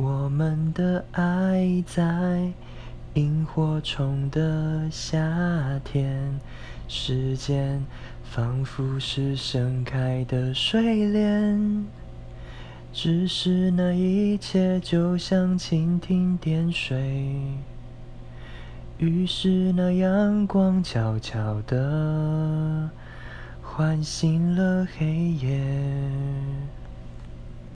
我们的爱在萤火虫的夏天，时间仿佛是盛开的睡莲，只是那一切就像蜻蜓点水，于是那阳光悄悄地唤醒了黑夜。